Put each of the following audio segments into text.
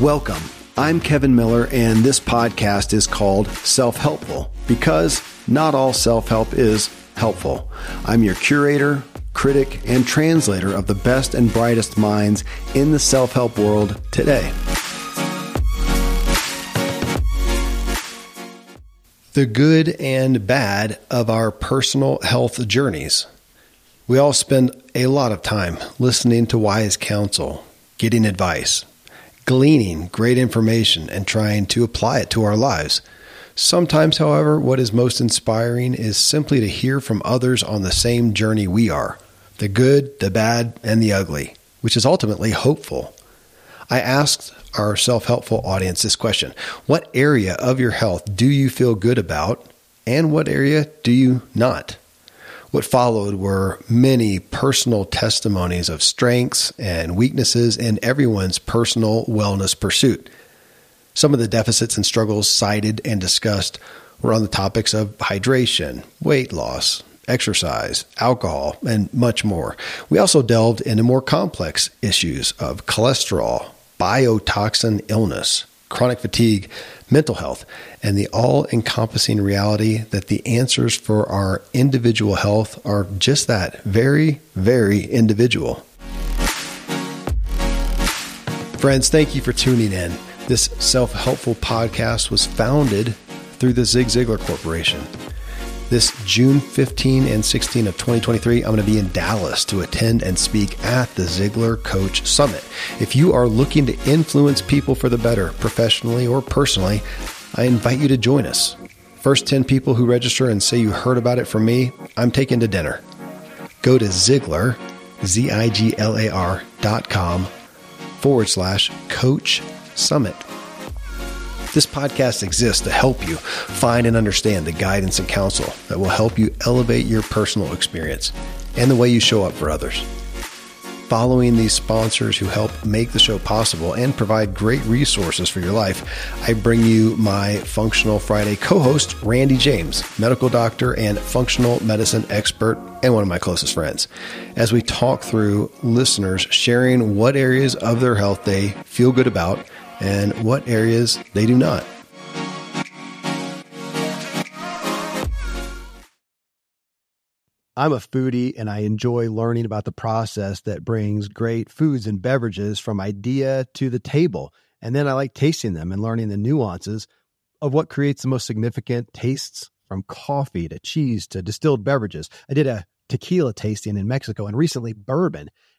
Welcome. I'm Kevin Miller, and this podcast is called Self Helpful because not all self help is helpful. I'm your curator, critic, and translator of the best and brightest minds in the self help world today. The good and bad of our personal health journeys. We all spend a lot of time listening to wise counsel, getting advice, gleaning great information, and trying to apply it to our lives. Sometimes, however, what is most inspiring is simply to hear from others on the same journey we are the good, the bad, and the ugly, which is ultimately hopeful. I asked our self helpful audience this question What area of your health do you feel good about, and what area do you not? What followed were many personal testimonies of strengths and weaknesses in everyone's personal wellness pursuit. Some of the deficits and struggles cited and discussed were on the topics of hydration, weight loss, exercise, alcohol, and much more. We also delved into more complex issues of cholesterol, biotoxin illness, chronic fatigue, mental health, and the all encompassing reality that the answers for our individual health are just that very, very individual. Friends, thank you for tuning in. This self helpful podcast was founded through the Zig Ziglar Corporation. This June 15 and 16 of 2023, I'm going to be in Dallas to attend and speak at the Ziglar Coach Summit. If you are looking to influence people for the better, professionally or personally, I invite you to join us. First 10 people who register and say you heard about it from me, I'm taking to dinner. Go to Ziglar, Z I G L A R dot com forward slash coach summit. This podcast exists to help you find and understand the guidance and counsel that will help you elevate your personal experience and the way you show up for others. Following these sponsors who help make the show possible and provide great resources for your life, I bring you my Functional Friday co host, Randy James, medical doctor and functional medicine expert, and one of my closest friends, as we talk through listeners sharing what areas of their health they feel good about and what areas they do not. I'm a foodie and I enjoy learning about the process that brings great foods and beverages from idea to the table. And then I like tasting them and learning the nuances of what creates the most significant tastes from coffee to cheese to distilled beverages. I did a tequila tasting in Mexico and recently bourbon.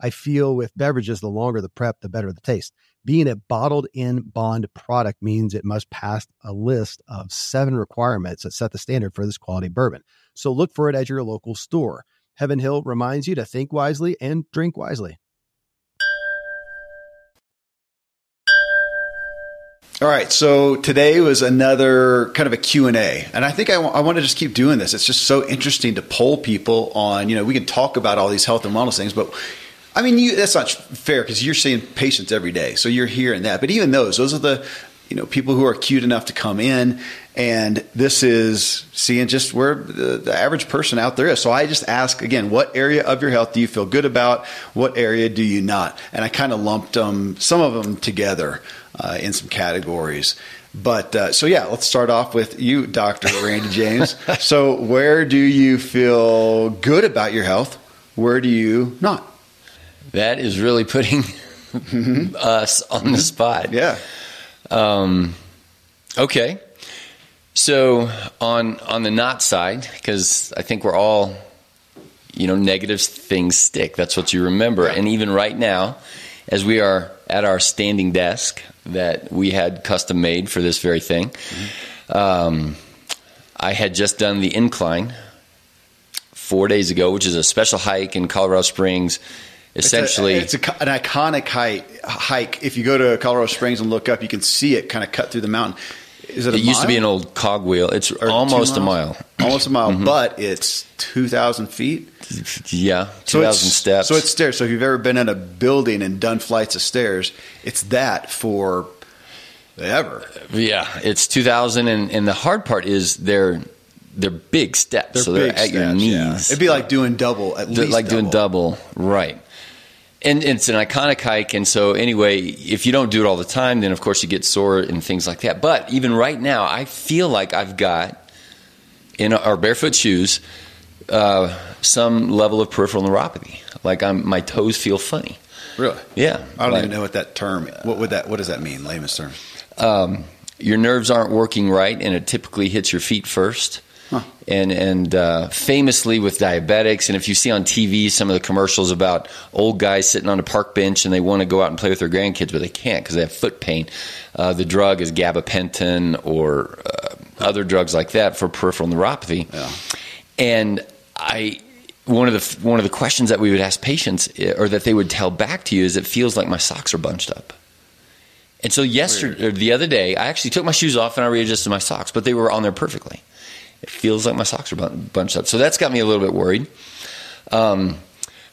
I feel with beverages, the longer the prep, the better the taste. Being a bottled in bond product means it must pass a list of seven requirements that set the standard for this quality bourbon. So look for it at your local store. Heaven Hill reminds you to think wisely and drink wisely. All right, so today was another kind of a Q&A. And I think I, w- I want to just keep doing this. It's just so interesting to poll people on, you know, we can talk about all these health and wellness things, but I mean, you, that's not fair because you're seeing patients every day, so you're hearing that. But even those, those are the you know people who are cute enough to come in, and this is seeing just where the, the average person out there is. So I just ask again, what area of your health do you feel good about? What area do you not? And I kind of lumped them, some of them together uh, in some categories. But uh, so yeah, let's start off with you, Doctor Randy James. so where do you feel good about your health? Where do you not? That is really putting mm-hmm. us on the spot. Yeah. Um, okay. So on on the not side, because I think we're all, you know, negative things stick. That's what you remember. Yeah. And even right now, as we are at our standing desk that we had custom made for this very thing, mm-hmm. um, I had just done the incline four days ago, which is a special hike in Colorado Springs essentially it's, a, it's a, an iconic hike, hike. If you go to Colorado Springs and look up, you can see it kind of cut through the mountain. Is it? it used to be an old cogwheel. It's Or almost a mile. Almost a mile, mm-hmm. but it's two thousand feet. Yeah, So two thousand steps. So it's stairs. So if you've ever been in a building and done flights of stairs, it's that for ever. yeah, it's two thousand, and and the hard part is they're they're big steps, They're so they're at your knees. yeah. It'd be like doing double at least like doing double, right? And it's an iconic hike, and so anyway, if you don't do it all the time, then of course you get sore and things like that. But even right now, I feel like I've got in our barefoot shoes uh, some level of peripheral neuropathy. Like I'm, my toes feel funny. Really? Yeah, I don't like- even know what that term. What would that? What does that mean, layman's terms? um, your nerves aren't working right, and it typically hits your feet first. Huh. And and uh, famously with diabetics, and if you see on TV some of the commercials about old guys sitting on a park bench and they want to go out and play with their grandkids, but they can't because they have foot pain. Uh, the drug is gabapentin or uh, other drugs like that for peripheral neuropathy. Yeah. And I, one of the one of the questions that we would ask patients, eh, or that they would tell back to you, is it feels like my socks are bunched up. And so yesterday, or the other day, I actually took my shoes off and I readjusted my socks, but they were on there perfectly. It feels like my socks are bunched up, so that's got me a little bit worried. Um,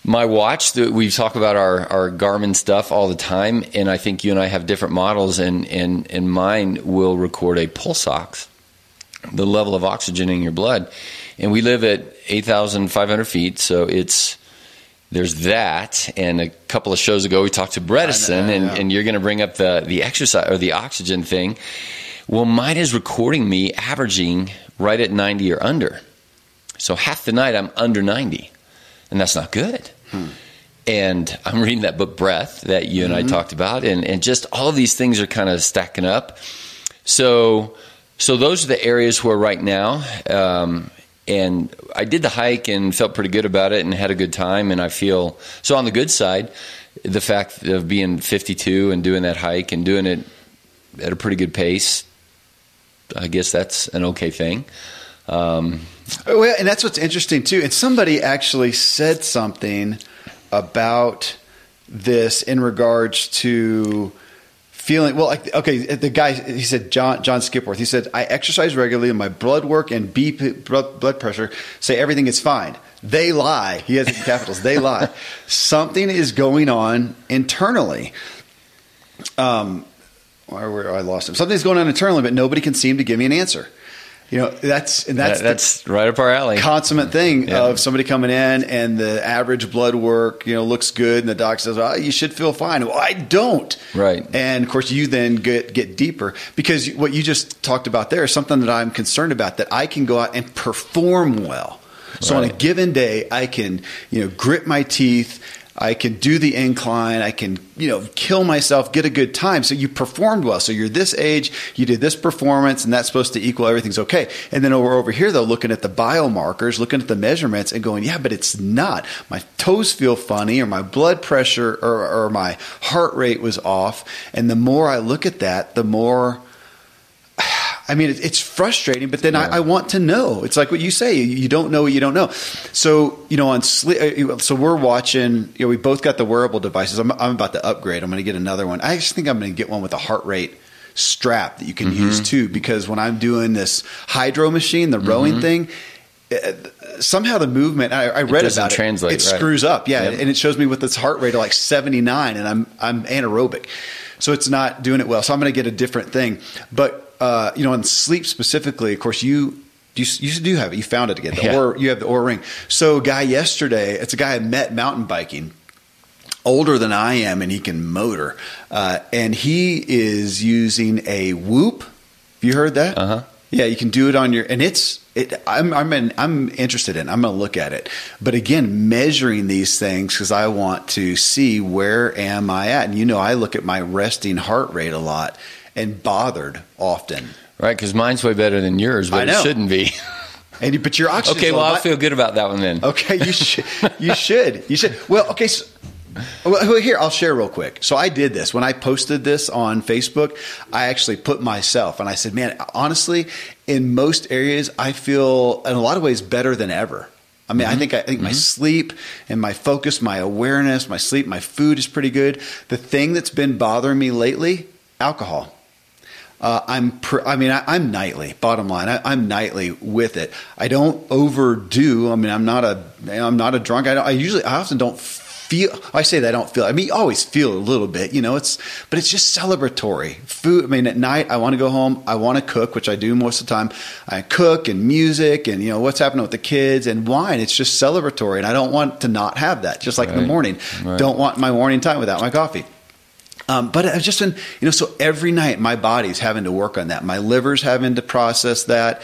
my watch, the, we talk about our, our Garmin stuff all the time, and I think you and I have different models, and, and, and mine will record a pulse ox, the level of oxygen in your blood. And we live at 8,500 feet, so it's there's that. And a couple of shows ago, we talked to Bredesen, and, and you're going to bring up the, the exercise or the oxygen thing. Well, mine is recording me averaging right at 90 or under. So half the night I'm under 90, and that's not good. And I'm reading that book Breath that you and I talked about, and, and just all of these things are kind of stacking up. So, so those are the areas where right now, um, and I did the hike and felt pretty good about it and had a good time, and I feel so on the good side, the fact of being 52 and doing that hike and doing it at a pretty good pace, I guess that's an okay thing. Um, Oh, Well, and that's what's interesting too. And somebody actually said something about this in regards to feeling well. Like, okay, the guy he said John John Skipworth. He said I exercise regularly, and my blood work and BP blood blood pressure say everything is fine. They lie. He has capitals. They lie. Something is going on internally. Um, where, where I lost him. Something's going on internally, but nobody can seem to give me an answer. You know, that's and that's that- that's right up our alley. consummate thing Yeah. of somebody coming in and the average blood work, you know, looks good, and the doc says, "Oh, you should feel fine." Well, I don't. Right. And of course, you then get get deeper because what you just talked about there is something that I'm concerned about that I can go out and perform well. So on a given day, I can you know grit my teeth. I can do the incline. I can, you know, kill myself, get a good time. So you performed well. So you're this age, you did this performance, and that's supposed to equal everything's okay. And then over over here, though, looking at the biomarkers, looking at the measurements, and going, yeah, but it's not. My toes feel funny, or my blood pressure, or, or my heart rate was off. And the more I look at that, the more I mean, it- it's frustrating, but then I, I want to know. It's like what you say: you, don't know what you don't know. So you know, on sleep. So we're watching. You know, we both got the wearable devices. I'm, I'm about to upgrade. I'm going to get another one. I just think I'm going to get one with a heart rate strap that you can Mm-hmm. use too, because when I'm doing this Hydrow machine, the rowing Mm-hmm. thing. uh, Somehow the movement I, I read doesn't about it. It right. screws up, yeah, Yep. and it shows me with its heart rate of like 79, and I'm I'm anaerobic, so it's not doing it well. So I'm going to get a different thing. But uh, you know, on sleep specifically, of course, you you, you do have it. You found it again. The Yeah. Oura- you have the Oura Ring. So, a guy yesterday, it's a guy I met mountain biking. Older than I am, and he can motor. Uh, and he is using a Whoop. Have you heard that? Uh-huh. Yeah, you can do it on your, and it's. It, I'm I'm in, I'm interested in. I'm going to look at it, but again, measuring these things because I want to see where am I at. And you know, I look at my resting heart rate a lot and bothered often. Right, because mine's way better than yours, but I it shouldn't be. And you, but your oxygen. okay, well, I'll feel good about that one then. Okay, you should. You should. You should. Well, okay. So, well, here I'll share real quick. So I did this when I posted this on Facebook. I actually put myself, and I said, "Man, honestly, in most areas, I feel in a lot of ways better than ever." I mean, I mm-hmm. think I think my mm-hmm. sleep and my focus, my awareness, my sleep, my food is pretty good. The thing that's been bothering me lately, alcohol. Uh, I'm, pr- I mean, I, am nightly. Bottom line, I, am nightly with it. I don't overdo. I mean, I'm not a, I'm not a drunk. I, I usually, I often don't feel. I say that I don't feel. I mean, you always feel a little bit, you know. It's, but it's just celebratory. Food. I mean, at night, I want to go home. I want to cook, which I do most of the time. I cook and music, and you know what's happening with the kids and wine. It's just celebratory, and I don't want to not have that. Just like Right. in the morning, Right. don't want my morning time without my coffee. Um, but I've just been, you know, so every night my body's having to work on that. My liver's having to process that.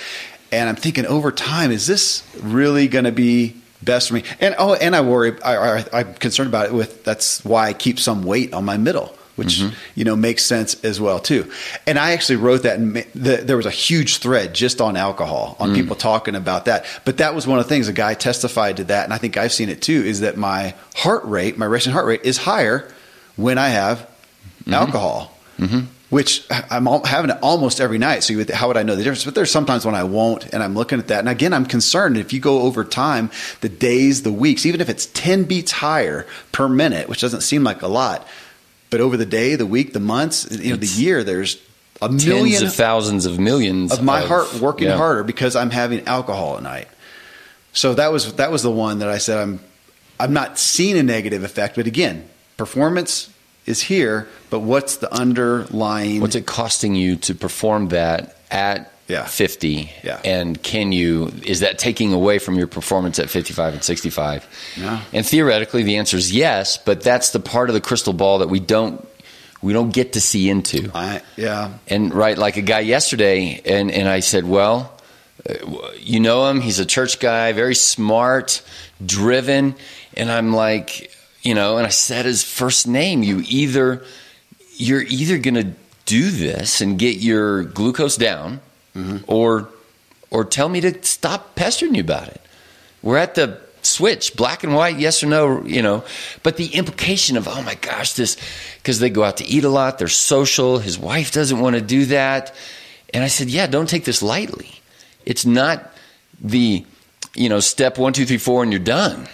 And I'm thinking over time, is this really going to be best for me? And oh, and I worry, I, I, I'm concerned about it with, that's why I keep some weight on my middle. Which you know makes sense as well too, and I actually wrote that. And the, there was a huge thread just on alcohol, on people talking about that. But that was one of the things. A guy testified to that, and I think I've seen it too. Is that my heart rate, my resting heart rate, is higher when I have Mm-hmm. alcohol, mm-hmm. which I'm having it almost every night. So you would, how would I know the difference? But there's sometimes when I won't, and I'm looking at that. And again, I'm concerned if you go over time, the days, the weeks, even if it's 10 beats higher per minute, which doesn't seem like a lot, but over the day, the week, the months, you know, the year, there's a Tens million of thousands of millions of my heart working yeah. harder because I'm having alcohol at night. So that was that was the one that I said I'm I'm not seeing a negative effect, but again, performance is here, but what's the underlying What's it costing you to perform that at Yeah. 50? Yeah. And can you, is that taking away from your performance at 55 and 65? Yeah. And theoretically, the answer is yes, but that's the part of the crystal ball that we don't, we don't get to see into. I, yeah. And right, like a guy yesterday, and, and I said, well, you know him. He's a church guy, very smart, driven. And I'm like, you know, and I said his first name. You either, you're either going to do this and get your glucose down, mm-hmm. or, or tell me to stop pestering you about it. We're at the switch, black and white, yes or no, you know. But the implication of, oh my gosh, this, because they go out to eat a lot, they're social, his wife doesn't want to do that. And I said, yeah, don't take this lightly. It's not the, you know, step one, two, three, four, and you're done.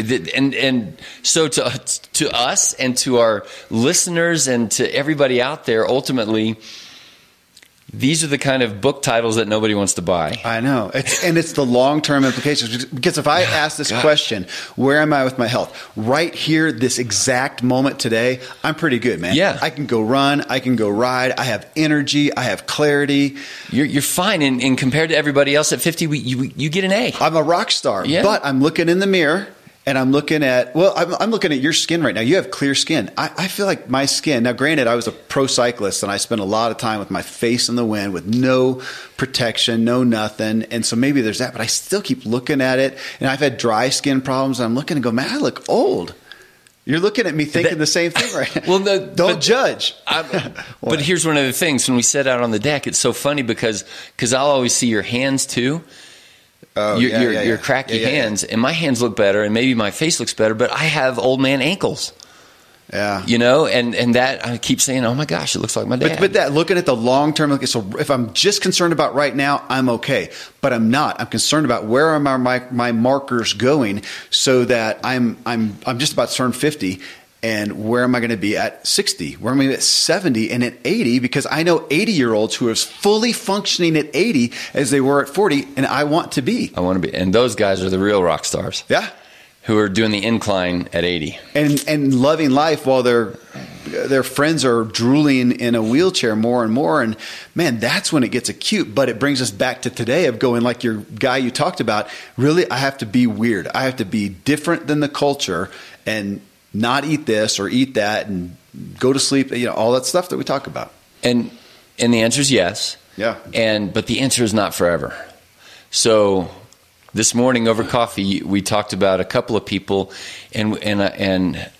And and so to to us and to our listeners and to everybody out there, ultimately, these are the kind of book titles that nobody wants to buy. I know. It's, and it's the long term implications. Because if I ask this question, where am I with my health? Right here, this exact moment today, I'm pretty good, man. Yeah. I can go run, I can go ride, I have energy, I have clarity. You're you're fine, and, and compared to everybody else at 50, we, you you get an A. I'm a rock star, Yeah. but I'm looking in the mirror and I'm looking at, well, I'm, I'm looking at your skin right now. You have clear skin. I, I feel like my skin, now granted, I was a pro cyclist and I spent a lot of time with my face in the wind with no protection, no nothing. And so maybe there's that, but I still keep looking at it. And I've had dry skin problems and I'm looking and go, man, I look old. You're looking at me thinking That- the same thing right now. Well, no, don't but- judge. But here's one of the things when we set out on the deck, it's so funny because because I'll always see your hands too. Oh, your yeah, your, yeah, your yeah. cracky hands, and my hands look better, and maybe my face looks better, but I have old man ankles, Yeah. you know, and and that I keep saying, oh my gosh, it looks like my dad. But, but that looking at the long term, okay, so if I'm just concerned about right now, I'm okay. But I'm not. I'm concerned about where are my, my my markers going, so that I'm I'm I'm just about to turn 50, and where am I going to be at 60? Where am I at 70 and at 80? Because I know 80 year olds who are fully functioning at 80 as they were at 40, and I want to be. I want to be, and those guys are the real rock stars Yeah. who are doing the incline at 80. and and loving life while their their friends are drooling in a wheelchair more and more and man that's when it gets acute but it brings us back to today of going like your guy you talked about really i have to be weird i have to be different than the culture and not eat this or eat that and go to sleep you know all that stuff that we talk about And and the answer is yes. Yeah. And but the answer is not forever. So this morning over coffee we talked about a couple of people and and uh, and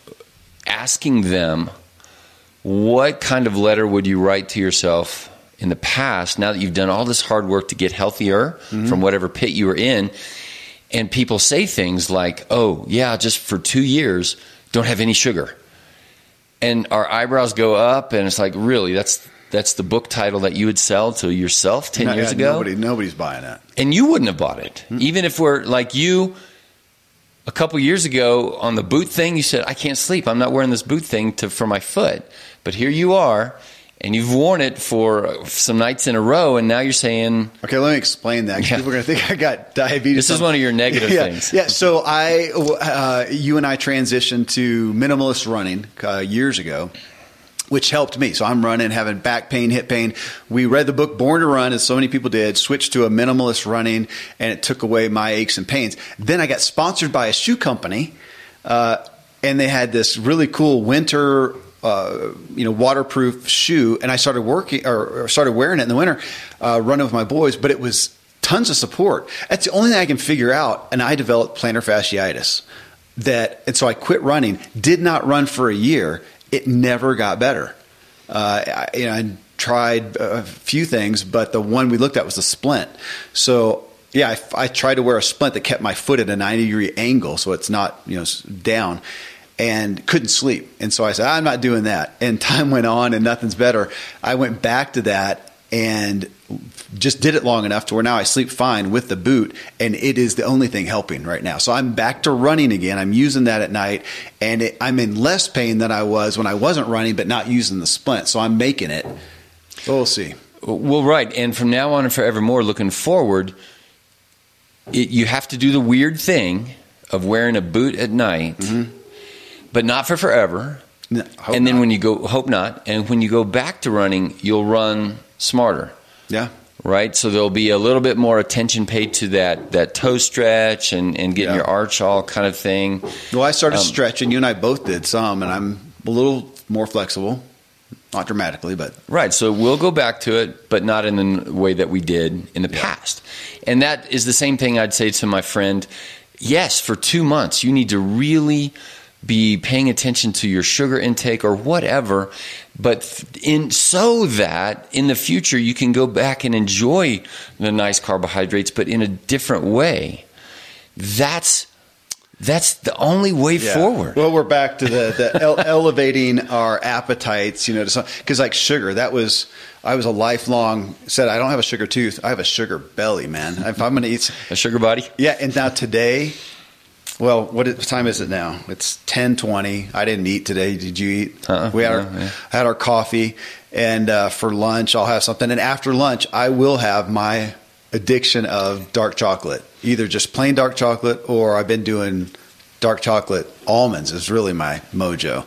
asking them what kind of letter would you write to yourself in the past now that you've done all this hard work to get healthier mm-hmm. from whatever pit you were in and people say things like oh yeah just for 2 years don't have any sugar and our eyebrows go up and it's like really that's that's the book title that you would sell to yourself 10 No, years yeah, ago. Nobody, nobody's buying that. and you wouldn't have bought it. Even if we're like you a couple years ago on the boot thing, you said, I can't sleep. I'm not wearing this boot thing to, for my foot. But here you are, and you've worn it for some nights in a row, and now you're saying, Okay, let me explain that. Yeah. People are going to think I got diabetes. This is one of your negative yeah, things. Yeah. So I, uh, you and I transitioned to minimalist running uh, years ago. Which helped me. So I'm running, having back pain, hip pain. We read the book Born to Run, as so many people did, switched to a minimalist running, and it took away my aches and pains. Then I got sponsored by a shoe company, uh, and they had this really cool winter uh, you know waterproof shoe, and I started working or, or started wearing it in the winter, uh, running with my boys. But it was tons of support. That's the only thing I can figure out. And I developed plantar fasciitis. That and so I quit running. Did not run for a year. It never got better. Uh, I, you know, I tried a few things, but the one we looked at was the splint. So yeah, I, I tried to wear a splint that kept my foot at a 90 degree angle, so it's not you know down and couldn't sleep. And so I said, I'm not doing that. And time went on and nothing's better. I went back to that and just did it long enough to where now I sleep fine with the boot and it is the only thing helping right now. So I'm back to running again. I'm using that at night and it, I'm in less pain than I was when I wasn't running, but not using the splint. So I'm making it. We'll see. Well, right. And from now on and forevermore, looking forward, it, you have to do the weird thing of wearing a boot at night, mm-hmm. But not for forever. No, and then not. when you go, hope not. And when you go back to running, you'll run smarter. Yeah. Right, so there'll be a little bit more attention paid to that that toe stretch and, and getting Yeah. your arch all kind of thing. Well, I started Um, stretching. You and I both did some, and I'm a little more flexible. Not dramatically, but Right. So we'll go back to it, but not in the way that we did in the past. And that is the same thing I'd say to my friend. Yes, for two months, you need to really be paying attention to your sugar intake or whatever, but in so that in the future you can go back and enjoy the nice carbohydrates, but in a different way. That's that's the only way forward. Well, we're back to the, the ele- elevating our appetites, you know, cause like sugar, that was, I was a lifelong said, I don't have a sugar tooth. I have a sugar belly, man. If I'm going to eat, a sugar body. yeah. And now today, well, what time is it now? It's 1020. I didn't eat today. Did you eat? Uh-uh. we had our, yeah. had our coffee and, uh, for lunch, I'll have something. And after lunch, I will have my addiction of dark chocolate, either just plain dark chocolate or I've been doing dark chocolate almonds is really my mojo.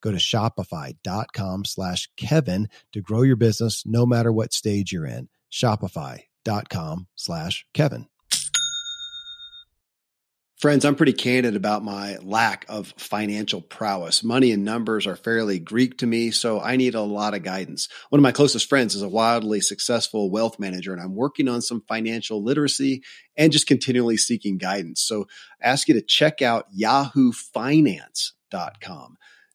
Go to shopify.com slash Kevin to grow your business no matter what stage you're in. Shopify.com slash Kevin. Friends, I'm pretty candid about my lack of financial prowess. Money and numbers are fairly Greek to me, so I need a lot of guidance. One of my closest friends is a wildly successful wealth manager, and I'm working on some financial literacy and just continually seeking guidance. So I ask you to check out yahoofinance.com.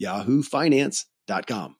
yahoofinance.com.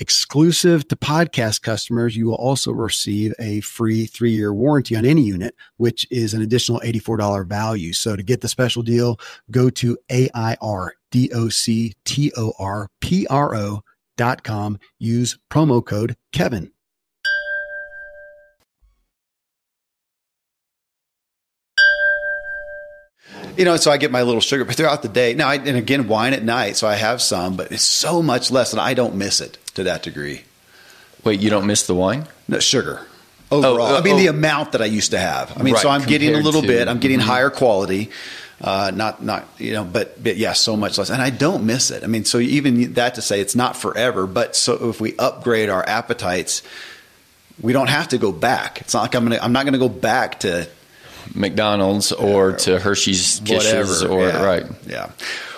Exclusive to podcast customers, you will also receive a free three year warranty on any unit, which is an additional $84 value. So to get the special deal, go to A-I-R-D-O-C-T-O-R-P-R-O dot com. Use promo code Kevin. you know, so I get my little sugar but throughout the day. Now, I, and again, wine at night, so I have some, but it's so much less, and I don't miss it to that degree. Wait, you don't miss the wine? No, sugar. Overall, oh, uh, I mean oh. the amount that I used to have. I mean, right, so I'm getting a little to, bit. I'm getting mm-hmm. higher quality. Uh, not not you know, but but yeah, so much less, and I don't miss it. I mean, so even that to say it's not forever, but so if we upgrade our appetites, we don't have to go back. It's not like I'm gonna I'm not gonna go back to McDonald's or to Hershey's Kisses or yeah. right. Yeah.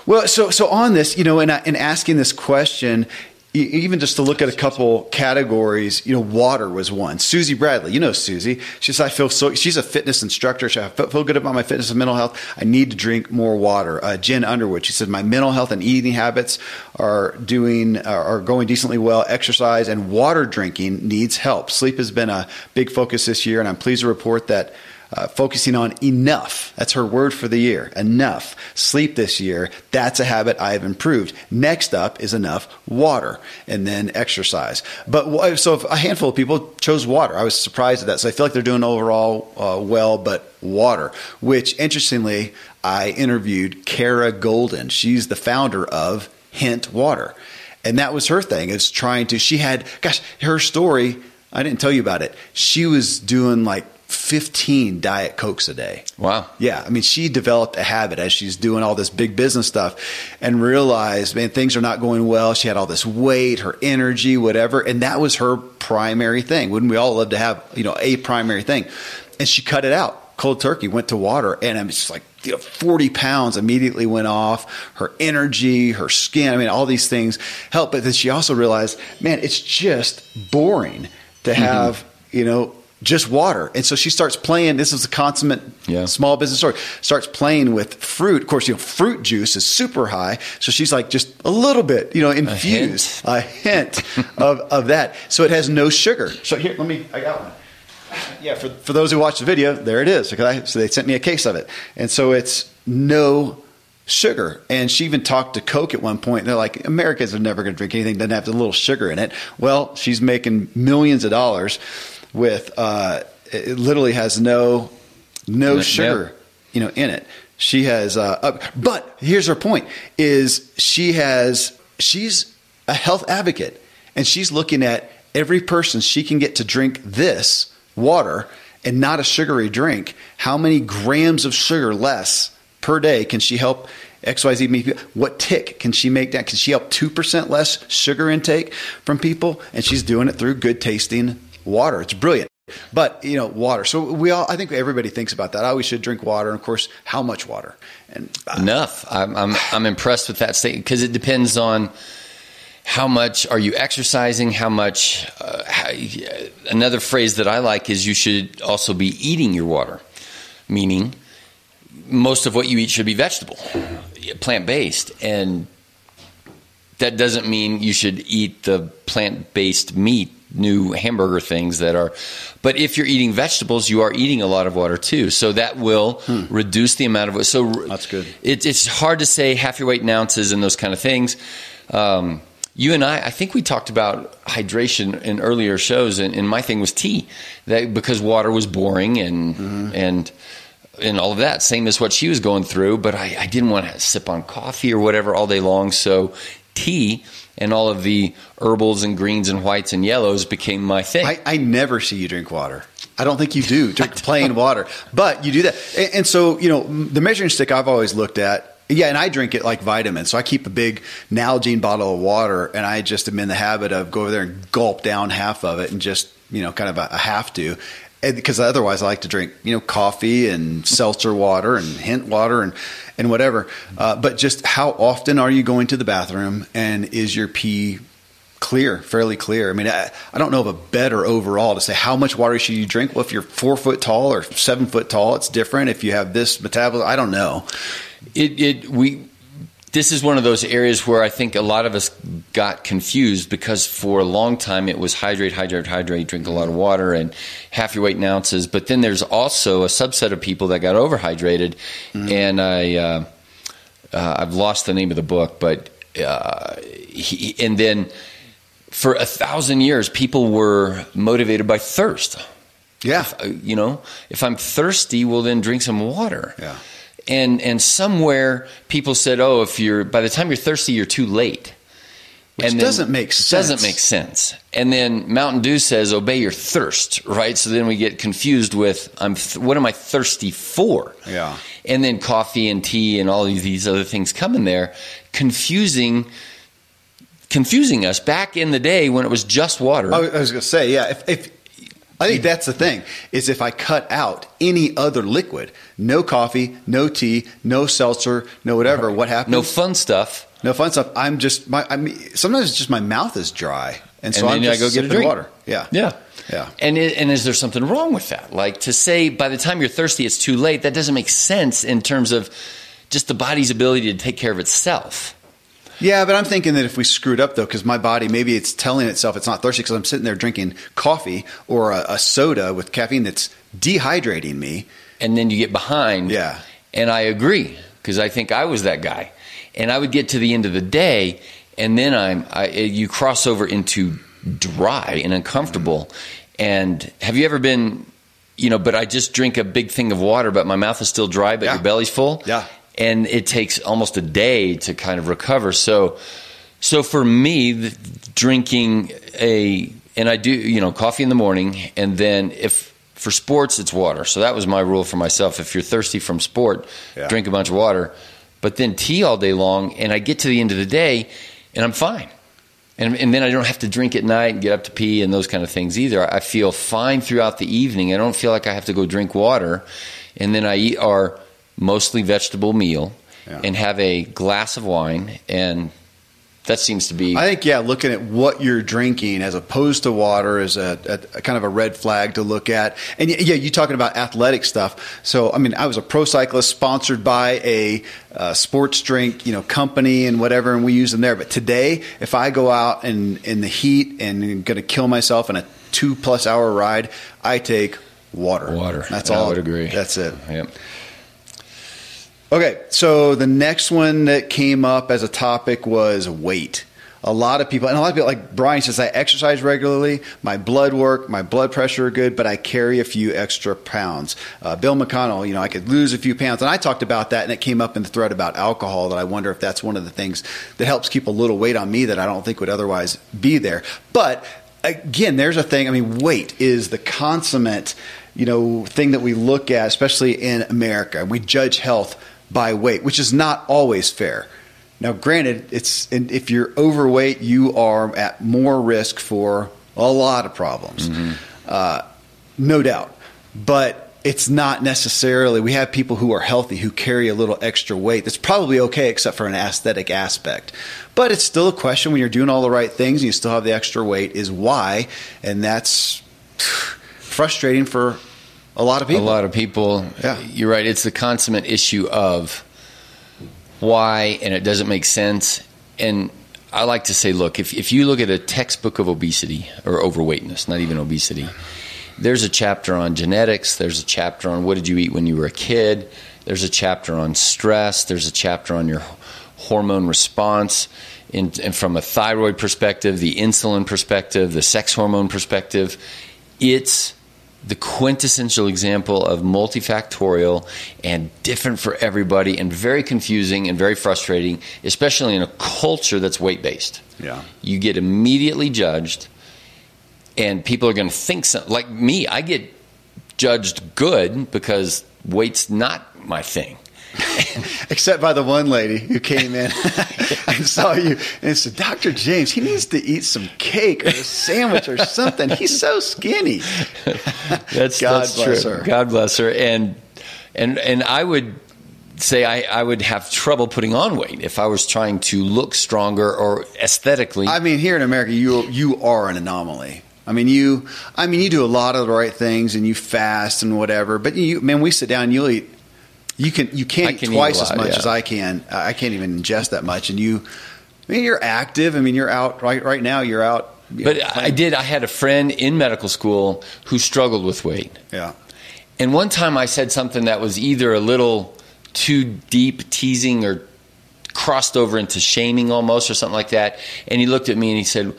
Well, so so on this, you know, in, in asking this question, even just to look at a couple categories, you know, water was one. Susie Bradley, you know Susie. She says, I feel so, she's a fitness instructor. She I feel good about my fitness and mental health. I need to drink more water. Uh, Jen Underwood, she said, my mental health and eating habits are doing, are going decently well. Exercise and water drinking needs help. Sleep has been a big focus this year, and I'm pleased to report that uh, focusing on enough. That's her word for the year. Enough. Sleep this year. That's a habit I have improved. Next up is enough water and then exercise. But so a handful of people chose water. I was surprised at that. So I feel like they're doing overall uh, well, but water, which interestingly, I interviewed Kara Goldin. She's the founder of Hint Water. And that was her thing is trying to, she had, gosh, her story, I didn't tell you about it. She was doing like 15 Diet Cokes a day. Wow. Yeah. I mean, she developed a habit as she's doing all this big business stuff and realized, man, things are not going well. She had all this weight, her energy, whatever. And that was her primary thing. Wouldn't we all love to have, you know, a primary thing? And she cut it out cold turkey, went to water. And I'm just like, you know, 40 pounds immediately went off. Her energy, her skin, I mean, all these things helped. But then she also realized, man, it's just boring to mm-hmm. have, mm-hmm. you know, just water. And so she starts playing. This is a consummate yeah. small business story. Starts playing with fruit. Of course, you know, fruit juice is super high. So she's like just a little bit, you know, infused a hint, a hint of, of that. So it has no sugar. So here, let me, I got one. Yeah, for, for those who watch the video, there it is. Okay, so they sent me a case of it. And so it's no sugar. And she even talked to Coke at one point. They're like, Americans are never going to drink anything that doesn't have a little sugar in it. Well, she's making millions of dollars with uh, it literally has no no sugar, yep. you know, in it. She has, uh, uh, but here's her point: is she has she's a health advocate, and she's looking at every person she can get to drink this water and not a sugary drink. How many grams of sugar less per day can she help XYZ What tick can she make down? Can she help 2% less sugar intake from people? And she's doing it through good tasting water. It's brilliant. But you know, water. So we all. I think everybody thinks about that. I always should drink water, and of course, how much water? And uh, enough. I'm I'm, I'm impressed with that statement because it depends on how much are you exercising, how much, uh, another phrase that I like is you should also be eating your water, meaning most of what you eat should be vegetable, plant based, and that doesn't mean you should eat the plant based meat new hamburger things that are but if you're eating vegetables you are eating a lot of water too so that will hmm. reduce the amount of so that's good it, it's hard to say half your weight in ounces and those kind of things um, you and I, I think we talked about hydration in earlier shows, and, and my thing was tea, that because water was boring and mm-hmm. and and all of that, same as what she was going through. But I, I didn't want to sip on coffee or whatever all day long, so tea and all of the herbals and greens and whites and yellows became my thing. I, I never see you drink water. I don't think you do drink plain water, but you do that. And, and so, you know, the measuring stick I've always looked at yeah, and I drink it like vitamins. So I keep a big Nalgene bottle of water, and I just am in the habit of go over there and gulp down half of it, and just you know, kind of a, a have to, because otherwise I like to drink you know coffee and seltzer water and hint water and and whatever. Uh, but just how often are you going to the bathroom, and is your pee clear, fairly clear. I mean, I, I, don't know of a better overall to say how much water should you drink. Well, if you're four foot tall or seven foot tall, it's different. If you have this metabolism, I don't know. It, it we this is one of those areas where I think a lot of us got confused because for a long time it was hydrate, hydrate, hydrate, drink a lot of water, and half your weight in ounces. But then there's also a subset of people that got overhydrated, mm-hmm. and I uh, uh, I've lost the name of the book, but uh, he, and then for a thousand years people were motivated by thirst. Yeah, if, uh, you know, if I'm thirsty, well then drink some water. Yeah and and somewhere people said, "Oh, if you're by the time you're thirsty, you're too late." Which and doesn't make sense. Doesn't make sense. And then Mountain Dew says, "Obey your thirst," right? So then we get confused with, "I'm th- what am I thirsty for?" Yeah. And then coffee and tea and all of these other things come in there, confusing confusing us back in the day when it was just water. I was going to say, yeah, if, if I think that's the thing is if I cut out any other liquid, no coffee, no tea, no seltzer, no whatever, what happens? No fun stuff. No fun stuff. I'm just my. I mean, sometimes it's just my mouth is dry, and so and I'm just I go get a drink. water. Yeah, yeah, yeah. And it, and is there something wrong with that? Like to say by the time you're thirsty, it's too late. That doesn't make sense in terms of just the body's ability to take care of itself. Yeah, but I'm thinking that if we screwed up though, because my body maybe it's telling itself it's not thirsty because I'm sitting there drinking coffee or a, a, soda with caffeine that's dehydrating me, and then you get behind. Yeah, and I agree because I think I was that guy, and I would get to the end of the day, and then I'm I, you cross over into dry and uncomfortable. Mm-hmm. And have you ever been you know, but I just drink a big thing of water, but my mouth is still dry, but yeah. your belly's full. Yeah and it takes almost a day to kind of recover. So, so for me, drinking a and I do you know coffee in the morning, and then if for sports it's water. So that was my rule for myself. If you're thirsty from sport, yeah. drink a bunch of water. But then tea all day long, and I get to the end of the day, and I'm fine. And, and, then I don't have to drink at night and get up to pee and those kind of things either. I feel fine throughout the evening. I don't feel like I have to go drink water. And then I eat our mostly vegetable meal yeah. and have a glass of wine and that seems to be. I think yeah, looking at what you're drinking as opposed to water is a, a, a, kind of a red flag to look at. And yeah, you're talking about athletic stuff. So I mean, I was a pro cyclist sponsored by a uh, sports drink, you know, company and whatever, and we use them there. But today, if I go out in in the heat and I'm going to kill myself in a two plus hour ride, I take water. Water. That's all. I would agree. That's it. Yep. Okay, so the next one that came up as a topic was weight. A lot of people, and a lot of people, like Brian says, I exercise regularly, my blood work, my blood pressure are good, but I carry a few extra pounds. Uh, Bill McConnell, you know, I could lose a few pounds. And I talked about that, and it came up in the thread about alcohol that I wonder if that's one of the things that helps keep a little weight on me that I don't think would otherwise be there. But again, there's a thing, I mean, weight is the consummate, you know, thing that we look at, especially in America. We judge health by weight, which is not always fair. Now, granted, it's and if you're overweight, you are at more risk for a lot of problems, mm-hmm. uh, no doubt. But it's not necessarily we have people who are healthy who carry a little extra weight that's probably okay except for an aesthetic aspect but it's still a question when you're doing all the right things and you still have the extra weight is why and that's frustrating for a lot of people A lot of people. Yeah. You're right. It's the consummate issue of why, and it doesn't make sense. And I like to say, look, if, if you look at a textbook of obesity or overweightness, not even obesity, there's a chapter on genetics, there's a chapter on what did you eat when you were a kid, there's a chapter on stress, there's a chapter on your hormone response. In, and from a thyroid perspective, the insulin perspective, the sex hormone perspective, it's the quintessential example of multifactorial and different for everybody and very confusing and very frustrating, especially in a culture that's weight based. Yeah. You get immediately judged, and people are going to think something. Like me, I get judged good because weight's not my thing. except by the one lady who came in and saw you and said, Dr. James, he needs to eat some cake or a sandwich or something. He's so skinny. That's, God that's bless true. her. God bless her. And and and I would say I, I would have trouble putting on weight if I was trying to look stronger or aesthetically. I mean, here in America, you you are an anomaly. I mean, you. I mean, you do a lot of the right things, and you fast and whatever. But you, man, we sit down, you'll eat. You can you can't can eat twice a as much yeah. as I can. I can't even ingest that much, and you. I mean, you're active. I mean, you're out right right now. You're out. you but know, I did. I had a friend in medical school who struggled with weight. Yeah. And one time I said something that was either a little too deep, teasing, or crossed over into shaming almost, or something like that. And he looked at me and he said,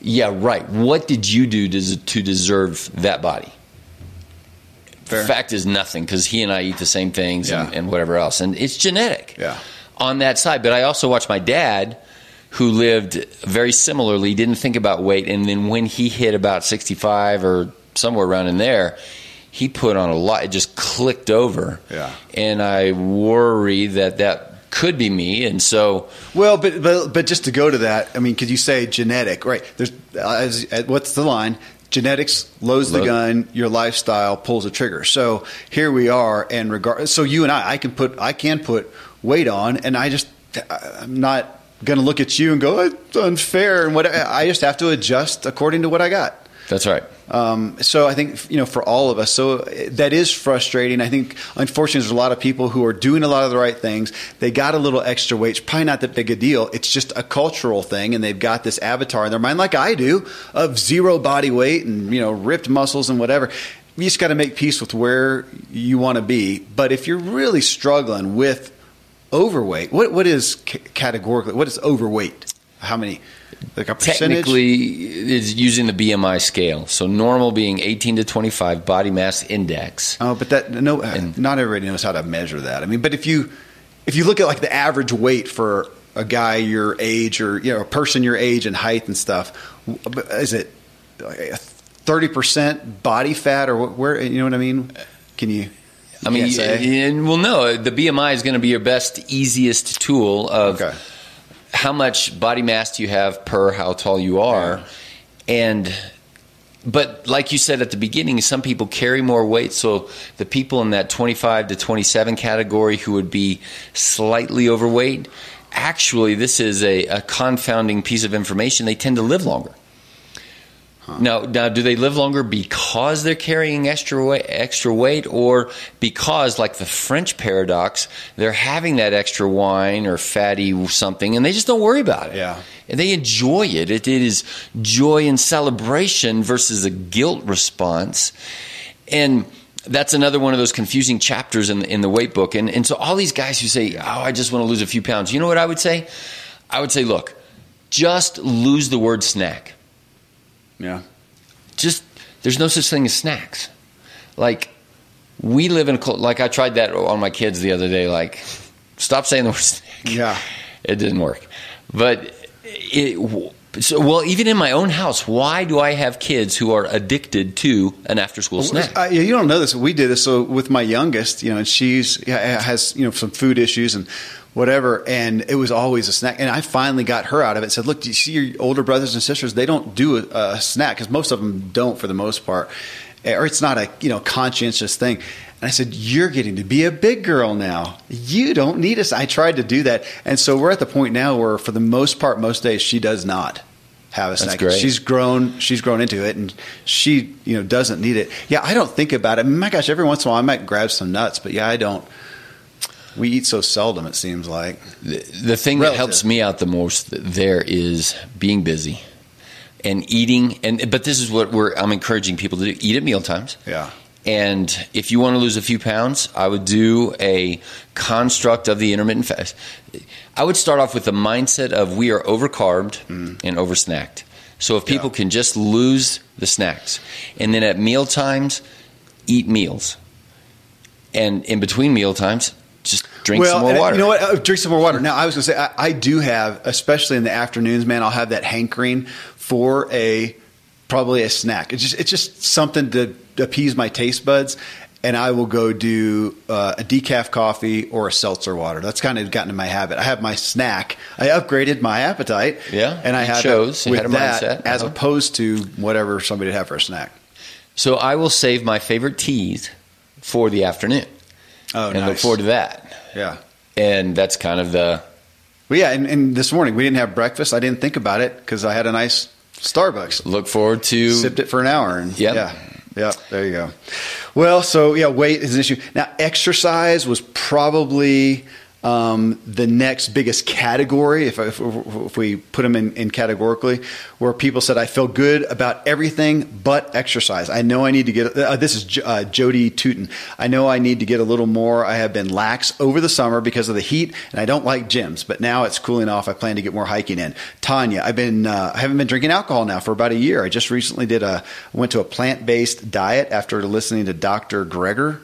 Yeah, right. What did you do to, to deserve that body? Fair. The fact is nothing because he and I eat the same things and, Yeah. and whatever else. And it's genetic Yeah. on that side. But I also watched my dad, who lived very similarly, didn't think about weight. And then when he hit about 65 or somewhere around in there, he put on a lot. It just clicked over. Yeah. And I worry that that could be me. And so, Well, but but but just to go to that, I mean, could you say genetic? Right. There's as, uh, what's the line? Genetics loads the gun. Your lifestyle pulls the trigger. So here we are, and regard. So you and I, I can put I can put weight on, and I just I'm not going to look at you and go it's unfair and what. I just have to adjust according to what I got. that's right. Um, so I think you know for all of us, so that is frustrating. I think unfortunately there's a lot of people who are doing a lot of the right things. They got a little extra weight. It's probably not that big a deal. It's just a cultural thing, and they've got this avatar in their mind, like I do, of zero body weight and you know ripped muscles and whatever. You just got to make peace with where you want to be. But if you're really struggling with overweight, what what is c- categorically what is overweight? How many? Like a percentage? Technically, is using the BMI scale. So normal being 18 to 25 body mass index. Oh, but that no, uh, And- not everybody knows how to measure that. I mean, but if you if you look at like the average weight for a guy your age or you know a person your age and height and stuff, is it uh, thirty percent body fat or where? You know what I mean? Can you? I mean, and well, no, the BMI is going to be your best, easiest tool of Okay. How much body mass do you have per how tall you are, and but like you said at the beginning, some people carry more weight. So the people in that 25 to 27 category who would be slightly overweight, actually, this is a, a confounding piece of information. They tend to live longer. Now, now, do they live longer because they're carrying extra weight, extra weight, or because, like the French paradox, they're having that extra wine or fatty something, and they just don't worry about it. Yeah. and they enjoy it. It, it is joy and celebration versus a guilt response, and that's another one of those confusing chapters in the, in the weight book. And and so all these guys who say, "Oh, I just want to lose a few pounds," you know what I would say? I would say, look, just lose the word snack Yeah. just there's no such thing as snacks. Like we live in a cul- like I tried that on my kids the other day. Like stop saying the word snack. Yeah. it didn't work. But it so well even in my own house, why do I have kids who are addicted to an after school snack? Uh, yeah, you don't know this. We did this. So with my youngest, you know, and she's yeah, has you know some food issues and whatever, and it was always a snack. And I finally got her out of it. Said, look, do you see your older brothers and sisters? They don't do a, a snack because most of them don't for the most part. Eh, or it's not a you know conscientious thing. And I said, "You're getting to be a big girl now. You don't need us." I tried to do that, and so we're at the point now where, for the most part, most days she does not have a snack. She's grown. She's grown into it, and she you know doesn't need it. Yeah, I don't think about it. My gosh, every once in a while I might grab some nuts, but yeah, I don't. We eat so seldom. It seems like. The, the thing that helps me out the most there is being busy and eating. And but this is what we're I'm encouraging people to do: eat at meal times. Yeah. And if you want to lose a few pounds, I would do a construct of the intermittent fast. I would start off with the mindset of we are overcarbed mm. and oversnacked. So if people Yeah. can just lose the snacks, and then at meal times, eat meals, and in between meal times, drink some more water. You know what? Uh, drink some more water. Now, I was going to say, I, I do have, especially in the afternoons, man, I'll have that hankering for a probably a snack. It's just it's just something to appease my taste buds, and I will go do uh, a decaf coffee or a seltzer water. That's kind of gotten in my habit. I have my snack. I upgraded my appetite. Yeah, and I have You with had a that mindset. as Uh-huh. opposed to whatever somebody would have for a snack. So I will save my favorite teas for the afternoon Oh, and look forward to that. Yeah. And that's kind of the Well, yeah, and, and this morning we didn't have breakfast. I didn't think about it because I had a nice Starbucks. look forward to. Sipped it for an hour, and Yep. yeah, yeah, there you go. Well, so yeah, weight is an issue. Now, exercise was probably um, the next biggest category, if, if, if we put them in, in categorically, where people said, I feel good about everything but exercise. I know I need to get, uh, this is J- uh, Jody Tootin. I know I need to get a little more. I have been lax over the summer because of the heat, and I don't like gyms, but now it's cooling off. I plan to get more hiking in. Tanya, I've been, uh, I haven't been drinking alcohol now for about a year. I just recently did a, went to a plant based diet after listening to Dr. Greger.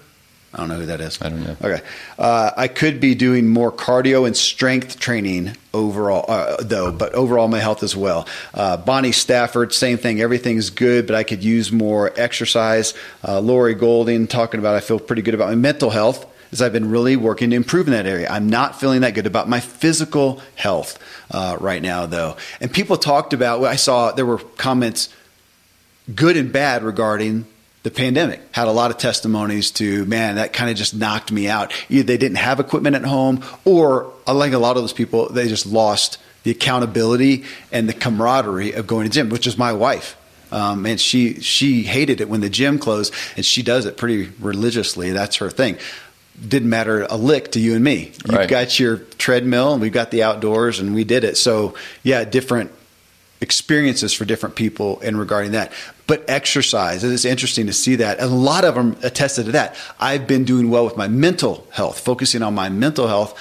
I don't know who that is. I don't know. Okay. Uh, I could be doing more cardio and strength training overall, uh, though, but overall my health as well. Uh, Bonnie Stafford, same thing. Everything's good, but I could use more exercise. Uh, Lori Golding talking about I feel pretty good about my mental health as I've been really working to improve in that area. I'm not feeling that good about my physical health uh, right now, though. And people talked about, I saw there were comments good and bad regarding the pandemic. Had a lot of testimonies to, man, that kind of just knocked me out. Either they didn't have equipment at home, or like a lot of those people, they just lost the accountability and the camaraderie of going to gym, which is my wife. Um, and she she hated it when the gym closed, and she does it pretty religiously. That's her thing. Didn't matter a lick to you and me. You've Right. got your treadmill, and we've got the outdoors, and we did it. So yeah, different experiences for different people in regarding that. But exercise, it is interesting to see that. And a lot of them attested to that. I've been doing well with my mental health, focusing on my mental health,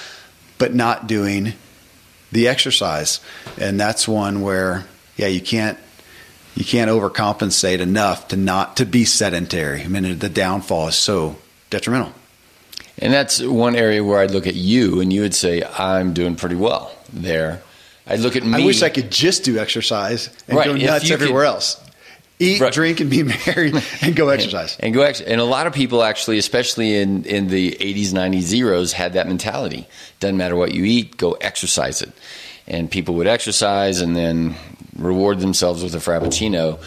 but not doing the exercise. And that's one where, yeah, you can't you can't overcompensate enough to not to be sedentary. I mean, the downfall is so detrimental. And that's one area where I'd look at you and you would say, I'm doing pretty well there. I'd look at me. I wish I could just do exercise and Right, go nuts everywhere could- else. Eat, Right. drink, and be married, and go exercise. and go ex- and a lot of people actually especially in in the 80s 90s zeros had that mentality doesn't matter what you eat go exercise it and people would exercise and then reward themselves with a frappuccino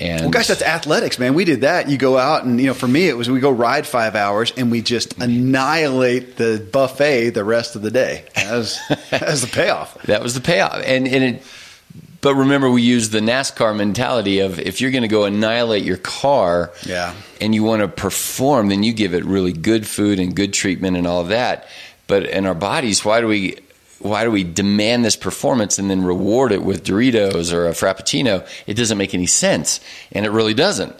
and Well, gosh, that's athletics, man. We did that. You go out, and you know, for me, it was we go ride five hours, and we just mm-hmm. annihilate the buffet the rest of the day. That was, that was the payoff. that was the payoff and and it but remember we use the NASCAR mentality of if you're going to go annihilate your car Yeah. and you want to perform then you give it really good food and good treatment and all of that but in our bodies why do we why do we demand this performance and then reward it with Doritos or a Frappuccino? It doesn't make any sense, and it really doesn't.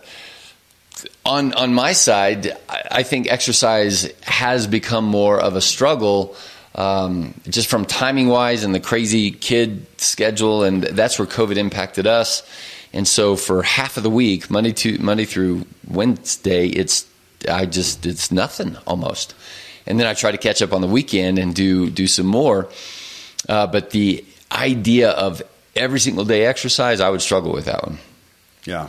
On on my side, I think exercise has become more of a struggle, um, just from timing wise and the crazy kid schedule, and that's where COVID impacted us. And so, for half of the week, Monday to Monday through Wednesday, it's I just it's nothing almost and then I try to catch up on the weekend and do do some more. Uh, but the idea of every single day exercise, I would struggle with that one. Yeah.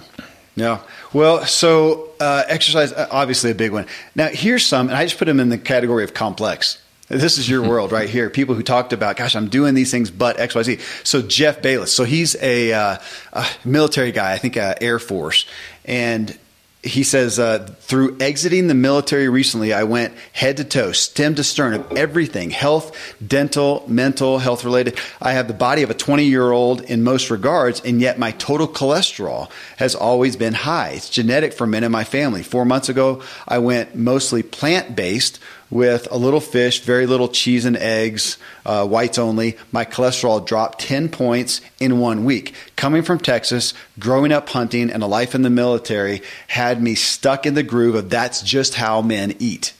Yeah. Well, so uh, exercise, uh, obviously a big one. Now, here's some, and I just put them in the category of complex. This is your world right here. People who talked about, gosh, I'm doing these things, but X, Y, Z. So Jeff Bayless. So he's a, uh, a military guy, I think uh, Air Force, and he says, uh, through exiting the military recently, I went head to toe, stem to stern of everything health, dental, mental, health related. I have the body of a 20 year old in most regards, and yet my total cholesterol has always been high. It's genetic for men in my family. Four months ago, I went mostly plant based with a little fish, very little cheese and eggs, uh, whites only. My cholesterol dropped 10 points in one week. Coming from Texas, growing up hunting, and a life in the military had me stuck in the groove of that's just how men eat.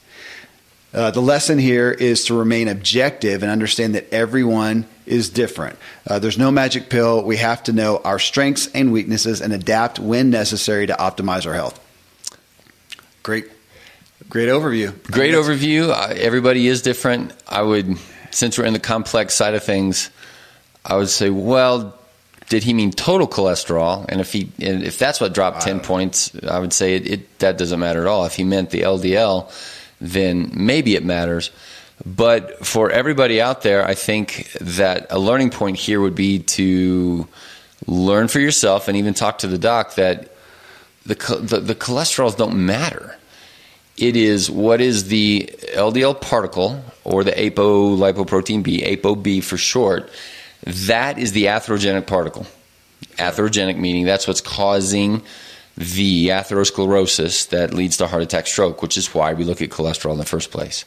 Uh, the lesson here is to remain objective and understand that everyone is different. Uh, there's no magic pill. We have to know our strengths and weaknesses and adapt when necessary to optimize our health. Great Great overview. Great overview. Uh, everybody is different. I would, since we're in the complex side of things, I would say, well, did he mean total cholesterol? And if he, and if that's what dropped ten points, I would say it, it, that doesn't matter at all. If he meant the LDL, then maybe it matters. But for everybody out there, I think that a learning point here would be to learn for yourself and even talk to the doc that the the, the cholesterols don't matter it is what is the LDL particle or the apolipoprotein B, ApoB for short. That is the atherogenic particle. Atherogenic meaning that's what's causing the atherosclerosis that leads to heart attack stroke, which is why we look at cholesterol in the first place.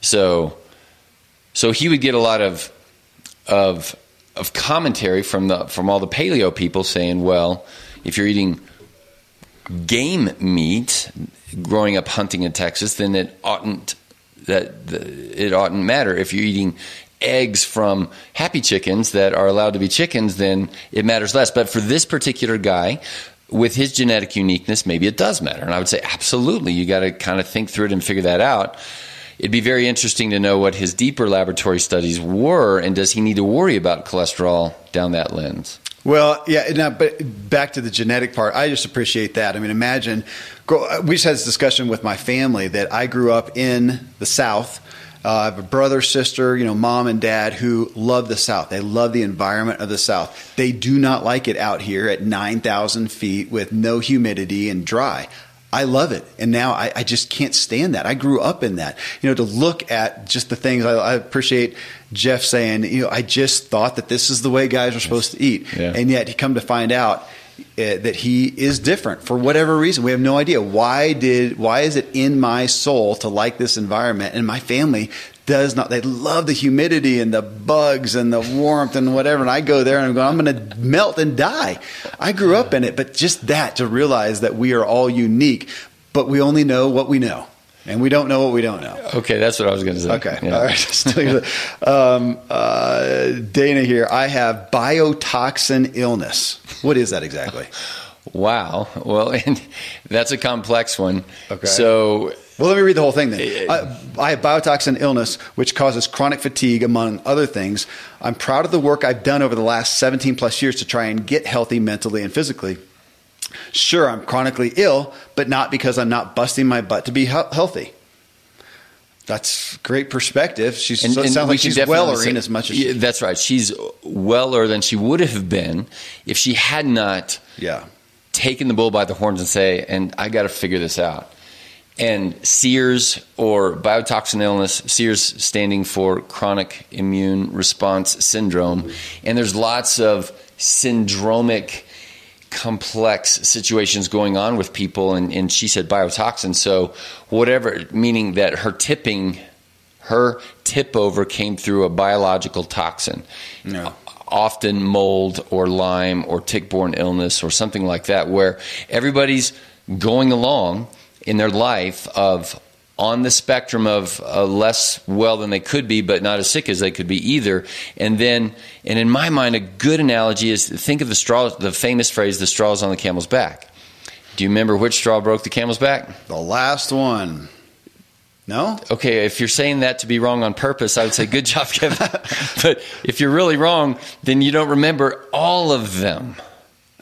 So so he would get a lot of of of commentary from the from all the paleo people saying, well, if you're eating game meat, growing up hunting in Texas, then it oughtn't that it oughtn't matter. If you're eating eggs from happy chickens that are allowed to be chickens, then it matters less. But for this particular guy, with his genetic uniqueness, maybe it does matter. And I would say, absolutely, you got to kind of think through it and figure that out it'd be very interesting to know what his deeper laboratory studies were, and does he need to worry about cholesterol down that lens? Well, yeah, now, but back to the genetic part, I just appreciate that. I mean, imagine we just had this discussion with my family that I grew up in the South. Uh, I have a brother, sister, you know, mom and dad who love the South. They love the environment of the South. They do not like it out here at 9,000 feet with no humidity and dry. I love it. And now I, I, just can't stand that. I grew up in that. You know, to look at just the things I, I, appreciate Jeff saying, you know, I just thought that this is the way guys are supposed to eat. Yeah. And yet he come to find out uh, that he is different for whatever reason. We have no idea why did why is it in my soul to like this environment and my family does not. They love the humidity and the bugs and the warmth and whatever. And I go there and I'm going, I'm going to melt and die. I grew up in it, but just that to realize that we are all unique, but we only know what we know. And we don't know what we don't know. Okay, that's what I was going to say. Okay, yeah. all right. um, uh, Dana here. I have biotoxin illness. What is that exactly? Wow. Well, and that's a complex one. Okay. So well, let me read the whole thing then. I, I, have biotoxin illness, which causes chronic fatigue, among other things. I'm proud of the work I've done over the last 17 plus years to try and get healthy mentally and physically. Sure, I'm chronically ill, but not because I'm not busting my butt to be he- healthy. That's great perspective. She's and, and sounds like she's welling as much as she, that's right. She's weller than she would have been if she had not yeah. taken the bull by the horns and say, "And I got to figure this out." And CIRS or biotoxin illness, CIRS standing for chronic immune response syndrome. And there's lots of syndromic complex situations going on with people and, and she said biotoxin so whatever meaning that her tipping her tip over came through a biological toxin no. often mold or lyme or tick-borne illness or something like that where everybody's going along in their life of on the spectrum of uh, less well than they could be, but not as sick as they could be either. And then, and in my mind, a good analogy is think of the straw, the famous phrase, "the straw is on the camel's back." Do you remember which straw broke the camel's back? The last one. No? Okay, if you're saying that to be wrong on purpose, I would say good job, Kevin. but if you're really wrong, then you don't remember all of them.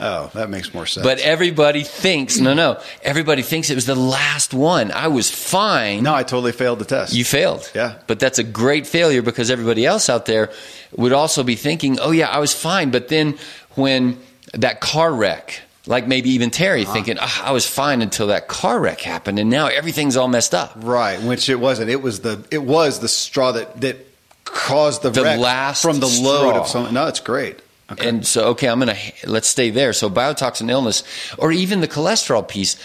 Oh, that makes more sense. But everybody thinks, no, no, everybody thinks it was the last one. I was fine. no, I totally failed the test. You failed. Yeah. But that's a great failure because everybody else out there would also be thinking, oh, yeah, I was fine. But then when that car wreck, like maybe even Terry Uh-huh. thinking, oh, I was fine until that car wreck happened and now everything's all messed up. right, which it wasn't. It was the it was the straw that that caused the, The wreck last from the load of something. No, it's great. Okay. And so, okay, I'm going to, let's stay there. So biotoxin illness or even the cholesterol piece,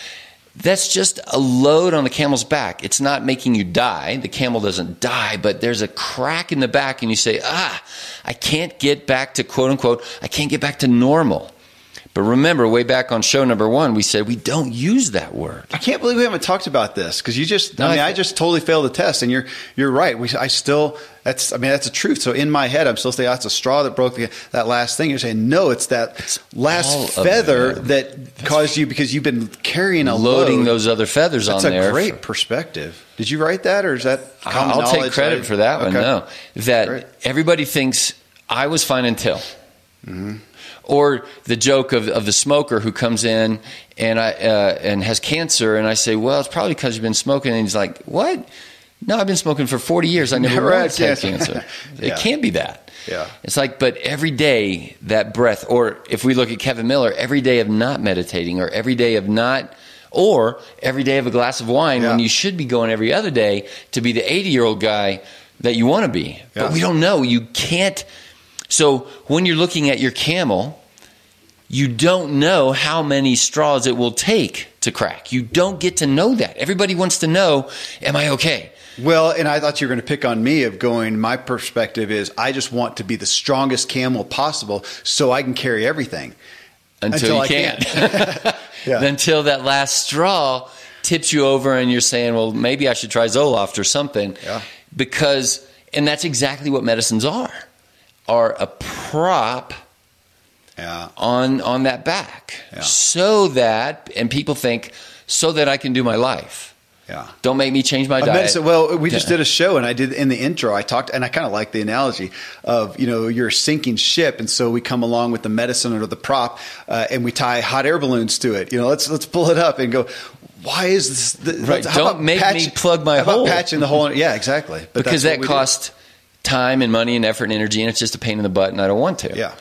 that's just a load on the camel's back. It's not making you die. The camel doesn't die, but there's a crack in the back and you say, ah, I can't get back to quote unquote, I can't get back to normal. But remember, way back on show number one, we said we don't use that word. I can't believe we haven't talked about this because you just. No, I mean, I- I, just totally failed the test, and you're you're right. We, I still. That's. I mean, that's the truth. So in my head, I'm still saying that's a straw that broke the, that last thing. You're saying no, it's that all last feather that caused you because you've been carrying a Loading load. those other feathers That's on a there. great perspective. Did you write that, or is that? I'll take credit for that one. No, that Great. everybody thinks I was fine until, Mm-hmm. or the joke of, of the smoker who comes in and I uh, and has cancer, and I say, well, it's probably because you've been smoking, and he's like, what? No, I've been smoking for forty years. I never, had once had cancer. Yeah. It can't be that. Yeah. It's like, but every day that breath, or if we look at Kevin Miller, every day of not meditating, or every day of not, or every day of a glass of wine when you should be going every other day to be the 80 year old guy that you want to be. Yeah. But we don't know. You can't. So when you're looking at your camel, you don't know how many straws it will take to crack. You don't get to know that. Everybody wants to know, am I okay? Well, and I thought you were going to pick on me of going. My perspective is I just want to be the strongest camel possible so I can carry everything. until, Until you I can't. Yeah. Until that last straw tips you over and you're saying, well, maybe I should try Zoloft or something. Yeah. Because, and that's exactly what medicines are, are a prop Yeah. on, on that back. So that, and people think, so that I can do my life. Yeah. Don't make me change my diet. medicine, well, we just did a show, and I did in the intro. I talked, and I kind of like the analogy of you know you're a sinking ship, and so we come along with the medicine or the prop, uh, and we tie hot air balloons to it. You know, let's let's pull it up and go. Why is this? The, Right, how don't about make me plug my hole. patching the hole. Yeah, exactly. But because that we do. costs time and money and effort and energy, and it's just a pain in the butt, and I don't want to. Yeah.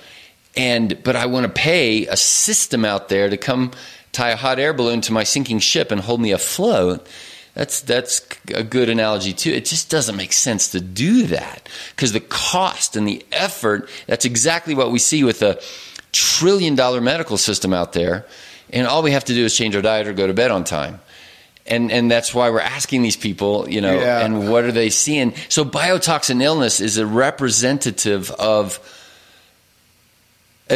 And but I want to pay a system out there to come tie a hot air balloon to my sinking ship and hold me afloat. That's that's a good analogy too. It just doesn't make sense to do that because the cost and the effort. That's exactly what we see with a trillion dollar medical system out there, and all we have to do is change our diet or go to bed on time. And and that's why we're asking these people, you know, Yeah. and what are they seeing? So biotoxin illness is a representative of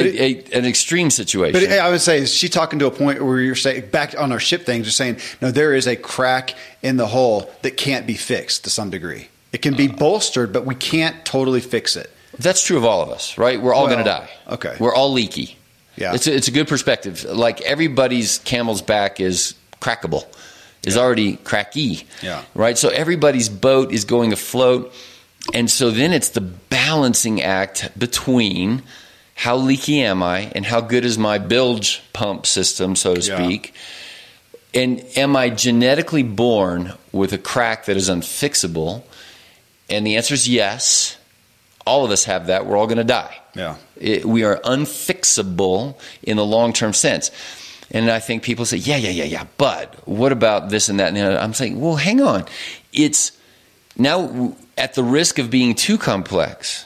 it- a, an extreme situation. But I would say, is she talking to a point where you're saying back on our ship thing, just saying, no, there is a crack in the hull that can't be fixed to some degree. It can Uh. be bolstered, but we can't totally fix it. That's true of all of us, right? We're all Well, going to die. okay. We're all leaky. Yeah. It's a, it's a good perspective. Like everybody's camel's back is crackable, is already cracky. Yeah. Right? So everybody's boat is going afloat. And so then it's the balancing act between how leaky am I and how good is my bilge pump system, so to Yeah. speak. And am I genetically born with a crack that is unfixable? And the answer is yes. All of us have that. We're all going to die. Yeah. It, we are unfixable in the long term sense. And I think people say, yeah, yeah, yeah, yeah, but what about this and that? And? I'm saying, well, hang on. It's now at the risk of being too complex.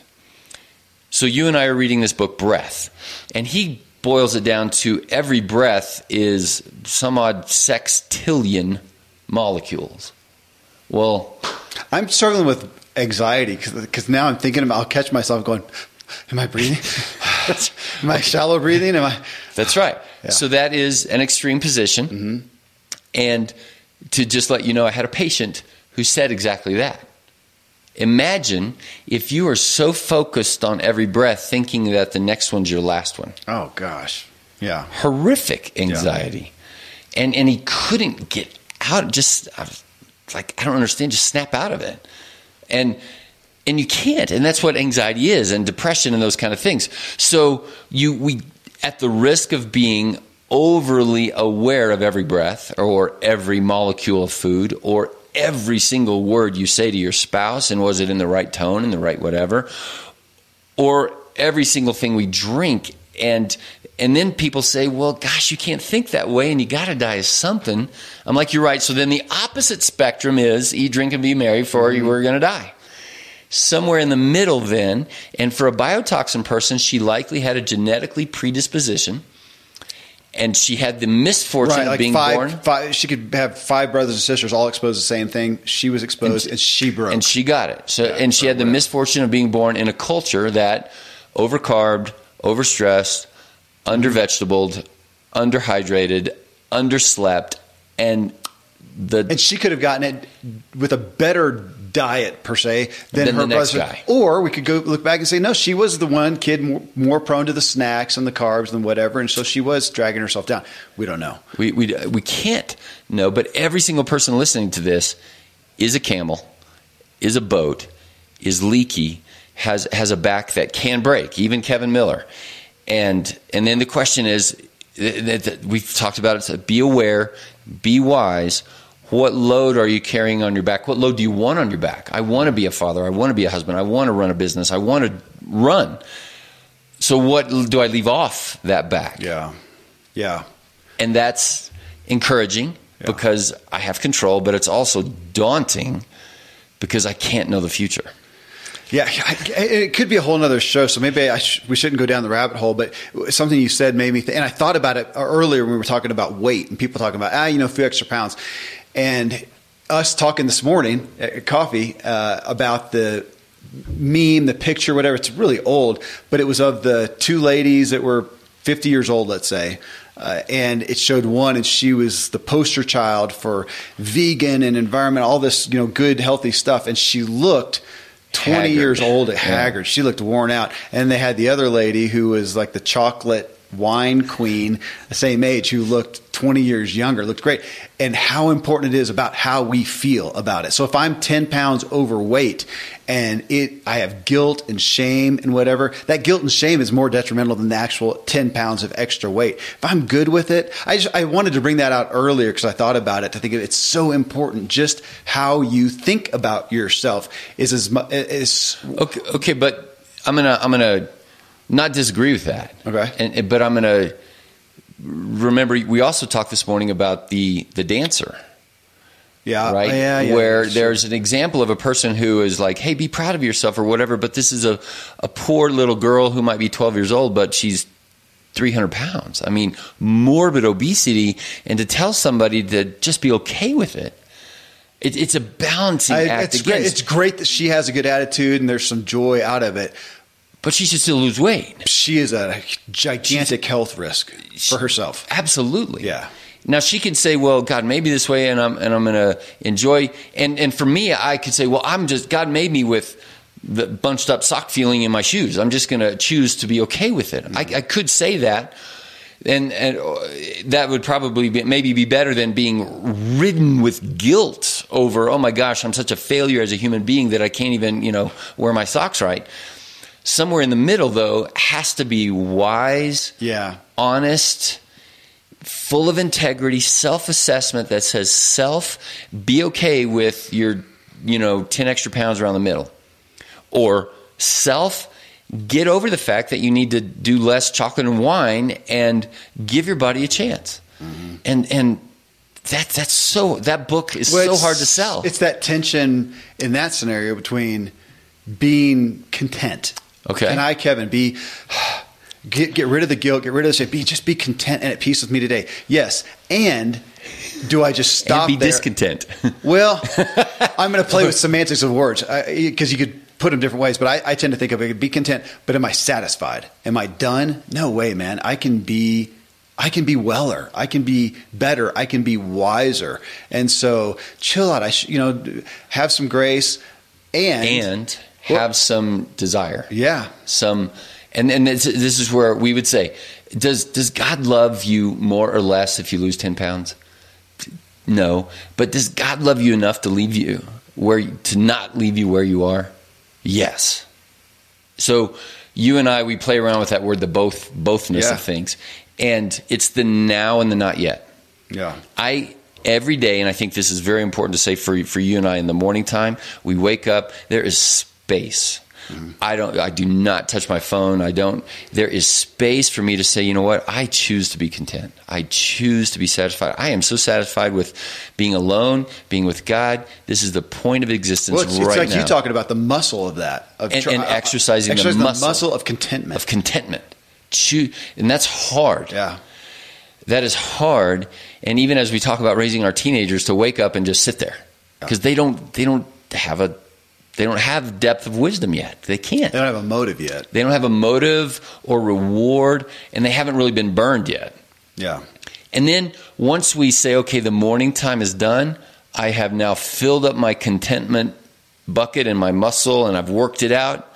So you and I are reading this book, Breath, and he boils it down to every breath is some odd sextillion molecules. Well, I'm struggling with anxiety because now I'm thinking about. I'll catch myself going, "Am I breathing? Am I shallow breathing? Am I?" That's right. Yeah. So that is an extreme position. Mm-hmm. And to just let you know, I had a patient who said exactly that. Imagine if you are so focused on every breath, thinking that the next one's your last one. Oh gosh, yeah, Horrific anxiety. And, and he couldn't get out, just I was like, I don't understand, just snap out of it. And and you can't and that's what anxiety is and depression and those kind of things so you we at the risk of being overly aware of every breath or every molecule of food or every single word you say to your spouse and was it in the right tone and the right whatever or every single thing we drink. And and then people say well gosh you can't think that way and you got to die of something. I'm like you're right. So then the opposite spectrum is eat drink and be merry for you mm-hmm. were going to die. Somewhere in the middle then and for a biotoxin person she likely had a genetically predisposition and she had the misfortune Right, of being five, born five. She could have five brothers and sisters all exposed to the same thing. She was exposed, and, she broke. and she got it. So, and she had the misfortune of being born in a culture that overcarbed, overstressed, undervegetabled, underhydrated, underslept, and the and she could have gotten it with a better diet per se than, Than her brother. guy. Or we could go look back and say, no, she was the one kid more, more prone to the snacks and the carbs and whatever, and so she was dragging herself down. We don't know. we, we we can't know. But every single person listening to this is a camel, is a boat, is leaky, has has a back that can break. Even Kevin Miller, and and then the question is that, that we've talked about it. So be aware, be wise. What load are you carrying on your back? What load do you want on your back? I want to be a father. I want to be a husband. I want to run a business. I want to run. So what do I leave off that back? Yeah, yeah. and that's encouraging Yeah. because I have control, but it's also daunting because I can't know the future. Yeah, it could be a whole nother show. So maybe I sh- we shouldn't go down the rabbit hole. But something you said made me think, and I thought about it earlier when we were talking about weight and people talking about ah, you know, a few extra pounds, and us talking this morning at coffee uh, about the meme, the picture, whatever. It's really old, but it was of the two ladies that were 50 years old, let's say. Uh, and it showed one, and she was the poster child for vegan and environment, all this, you know, good, healthy stuff. And she looked 20 Haggard. years old at Yeah. Haggard. She looked worn out. And they had the other lady who was like the chocolate wine queen, same age, who looked 20 years younger, looked great. And how important it is about how we feel about it. So if I'm 10 pounds overweight and it, I have guilt and shame and whatever, that guilt and shame is more detrimental than the actual 10 pounds of extra weight. If I'm good with it, I just, I wanted to bring that out earlier because I thought about it to think it's so important. Just how you think about yourself is as much, is, Okay, okay, but I'm gonna I'm gonna not disagree with that. Okay. and, but I'm gonna remember we also talked this morning about the the dancer. yeah, right? Oh, yeah, yeah, Where sure. there's an example of a person who is like, hey, be proud of yourself or whatever, but this is a, a poor little girl who might be 12 years old, but she's 300 pounds. I mean, morbid obesity, and to tell somebody to just be okay with it, it it's a balancing I, act. it's great. It's great that she has a good attitude and there's some joy out of it. But she should still lose weight. She is a gigantic health risk for herself. Absolutely. Yeah. Now she can say, "Well, God made me this way, and I'm and I'm going to enjoy." And and for me, I could say, "Well, I'm just God made me with the bunched up sock feeling in my shoes. I'm just going to choose to be okay with it." I, I could say that, and and uh, that would probably be, maybe be better than being ridden with guilt over, "Oh my gosh, I'm such a failure as a human being that I can't even you know wear my socks right." Somewhere in the middle, though, has to be wise Yeah. honest, full of integrity, self assessment that says, self, be okay with your, you know, 10 extra pounds around the middle. Or self, get over the fact that you need to do less chocolate and wine and give your body a chance. Mm-hmm. And, and, that that's so that book is Well, so hard to sell. It's that tension in that scenario between being content. Okay. And I, Kevin, be get get rid of the guilt, get rid of the shame. Be just be content and at peace with me today. Yes. And do I just stop and be there? discontent. Well, I'm going to play with semantics of words because you could put them different ways. But I, I tend to think of it: be content. But am I satisfied? Am I done? No way, man. I can be. I can be weller. I can be better. I can be wiser. And so, chill out. I sh- you know have some grace and and have some desire. yeah, some and and this, this is where we would say does does god love you more or less if you lose 10 pounds no but does god love you enough to leave you where to not leave you where you are yes so you and I we play around with that word, the both bothness Yeah. of things, and it's the now and the not yet. Yeah. I every day, and I think this is very important to say for for you and I in the morning time. We wake up. There is space. I don't. I do not touch my phone. I don't. There is space for me to say, you know what? I choose to be content. I choose to be satisfied. I am so satisfied with being alone, being with God. This is the point of existence Well, it's, it's like now you talking about the muscle of that, of And- and uh, exercising the exercising muscle. of contentment. of contentment. Choo- and that's hard. yeah, that is hard and even as we talk about raising our teenagers to wake up and just sit there because they don't they don't have a they don't have depth of wisdom yet. They can't. They don't have a motive yet. they don't have a motive or reward and they haven't really been burned yet. Yeah, and then once we say okay the morning time is done i have now filled up my contentment bucket and my muscle and i've worked it out.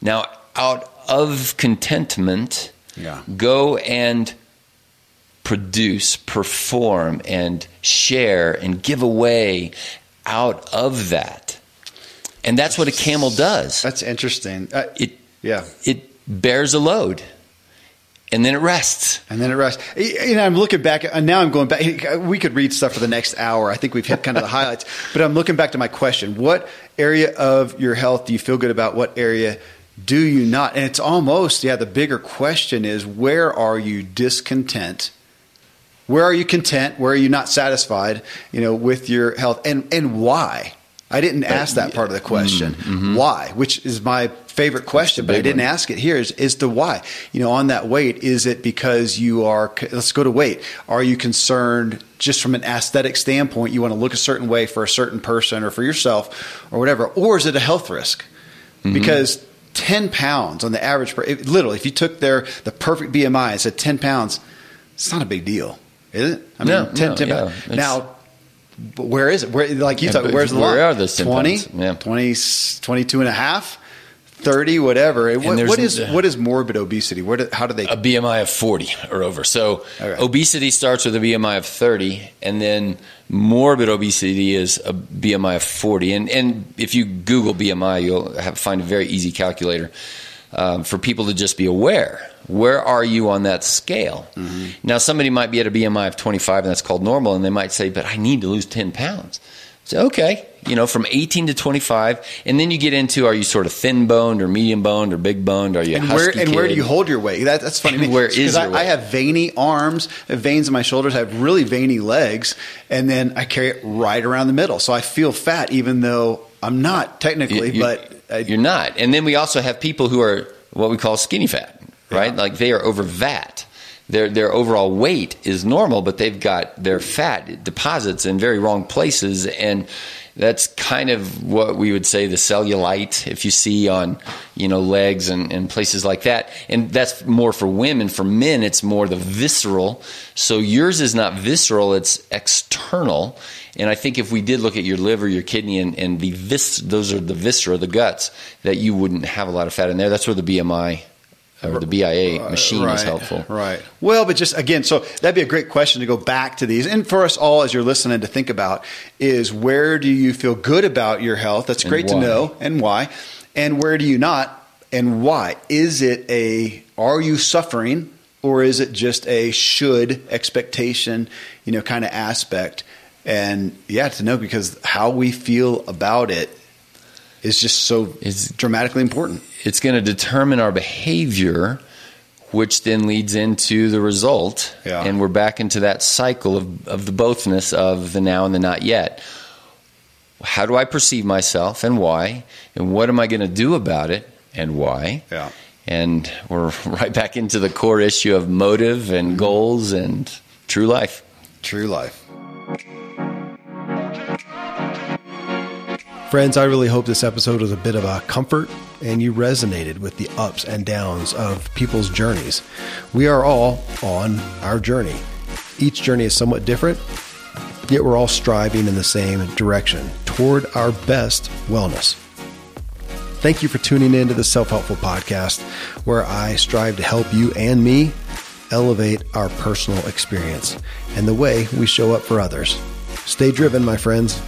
Now out of contentment yeah, go and produce, perform, and share and give away out of that. And that's what a camel does. that's interesting. Uh, It yeah, it bears a load, and then it rests. and then it rests. You know, I'm looking back, and now I'm going back. We could read stuff for the next hour. I think we've hit kind of the highlights. But I'm looking back to my question: What area of your health do you feel good about? What area do you not? And it's almost yeah. The bigger question is: Where are you discontent? Where are you content? Where are you not satisfied? You know, with your health, and and why? I didn't ask that part of the question. Why? Which is my favorite question, but I didn't one. ask it here. Is is the why? You know, on that weight, is it because you are? Let's go to weight. Are you concerned just from an aesthetic standpoint? You want to look a certain way for a certain person or for yourself or whatever, or is it a health risk? Mm-hmm. Because ten pounds on the average, per, literally, if you took their the perfect BMI and said ten pounds, it's not a big deal, is it? I No, no, 10 yeah, pounds. it's- Now, but where is it? Where, like you Yeah, talk, where's the where line? are those 10 20. Yeah. 20, 22 and a half, 30, whatever. What, what is what is morbid obesity? Where do, how do they? A BMI of 40 or over. So obesity starts with a BMI of 30, and then morbid obesity is a BMI of 40. And and if you Google BMI, you'll have, find a very easy calculator um, for people to just be aware. Where are you on that scale? Mm-hmm. Now, somebody might be at a BMI of 25, and that's called normal, and they might say, "But I need to lose 10 pounds." So okay, you know, from 18 to 25, and then you get into: Are you sort of thin boned, or medium boned, or big boned? Are you and where and where do you hold your weight? That, that's funny. Where is I, I have veiny arms, have veins in my shoulders, I have really veiny legs, and then I carry it right around the middle. So I feel fat, even though I'm not technically. You- you- but I, you're not. And then we also have people who are what we call skinny fat, right? Like they are over fat. Their their overall weight is normal, but they've got their fat deposits in very wrong places, and that's kind of what we would say the cellulite if you see on you know legs and, and places like that. And that's more for women. For men it's more the visceral. So yours is not visceral it's external. And i think if we did look at your liver your kidney and, and the vis those are the viscera the guts that you wouldn't have a lot of fat in there. That's where the bmi or the bia uh, machine is helpful Right. Well, but just again, so that'd be a great question to go back to these, and for us all as you're listening to think about is where do you feel good about your health? That's great to know, and why, and where do you not, and why? Is it a are you suffering, or is it just a should expectation, you know, kind of aspect? And yeah, to know because how we feel about it is just so It's- dramatically important. it's going to determine our behavior, which then leads into the result. Yeah. And we're back into that cycle of, of the bothness of the now and the not yet. How do I perceive myself and why? And what am I going to do about it and why? Yeah. And we're right back into the core issue of motive and mm-hmm. goals and true life. True life. Friends, I really hope this episode was a bit of a comfort and you resonated with the ups and downs of people's journeys. We are all on our journey. Each journey is somewhat different, yet we're all striving in the same direction toward our best wellness. Thank you for tuning in to the Self Helpful Podcast, where I strive to help you and me elevate our personal experience and the way we show up for others. Stay driven, my friends.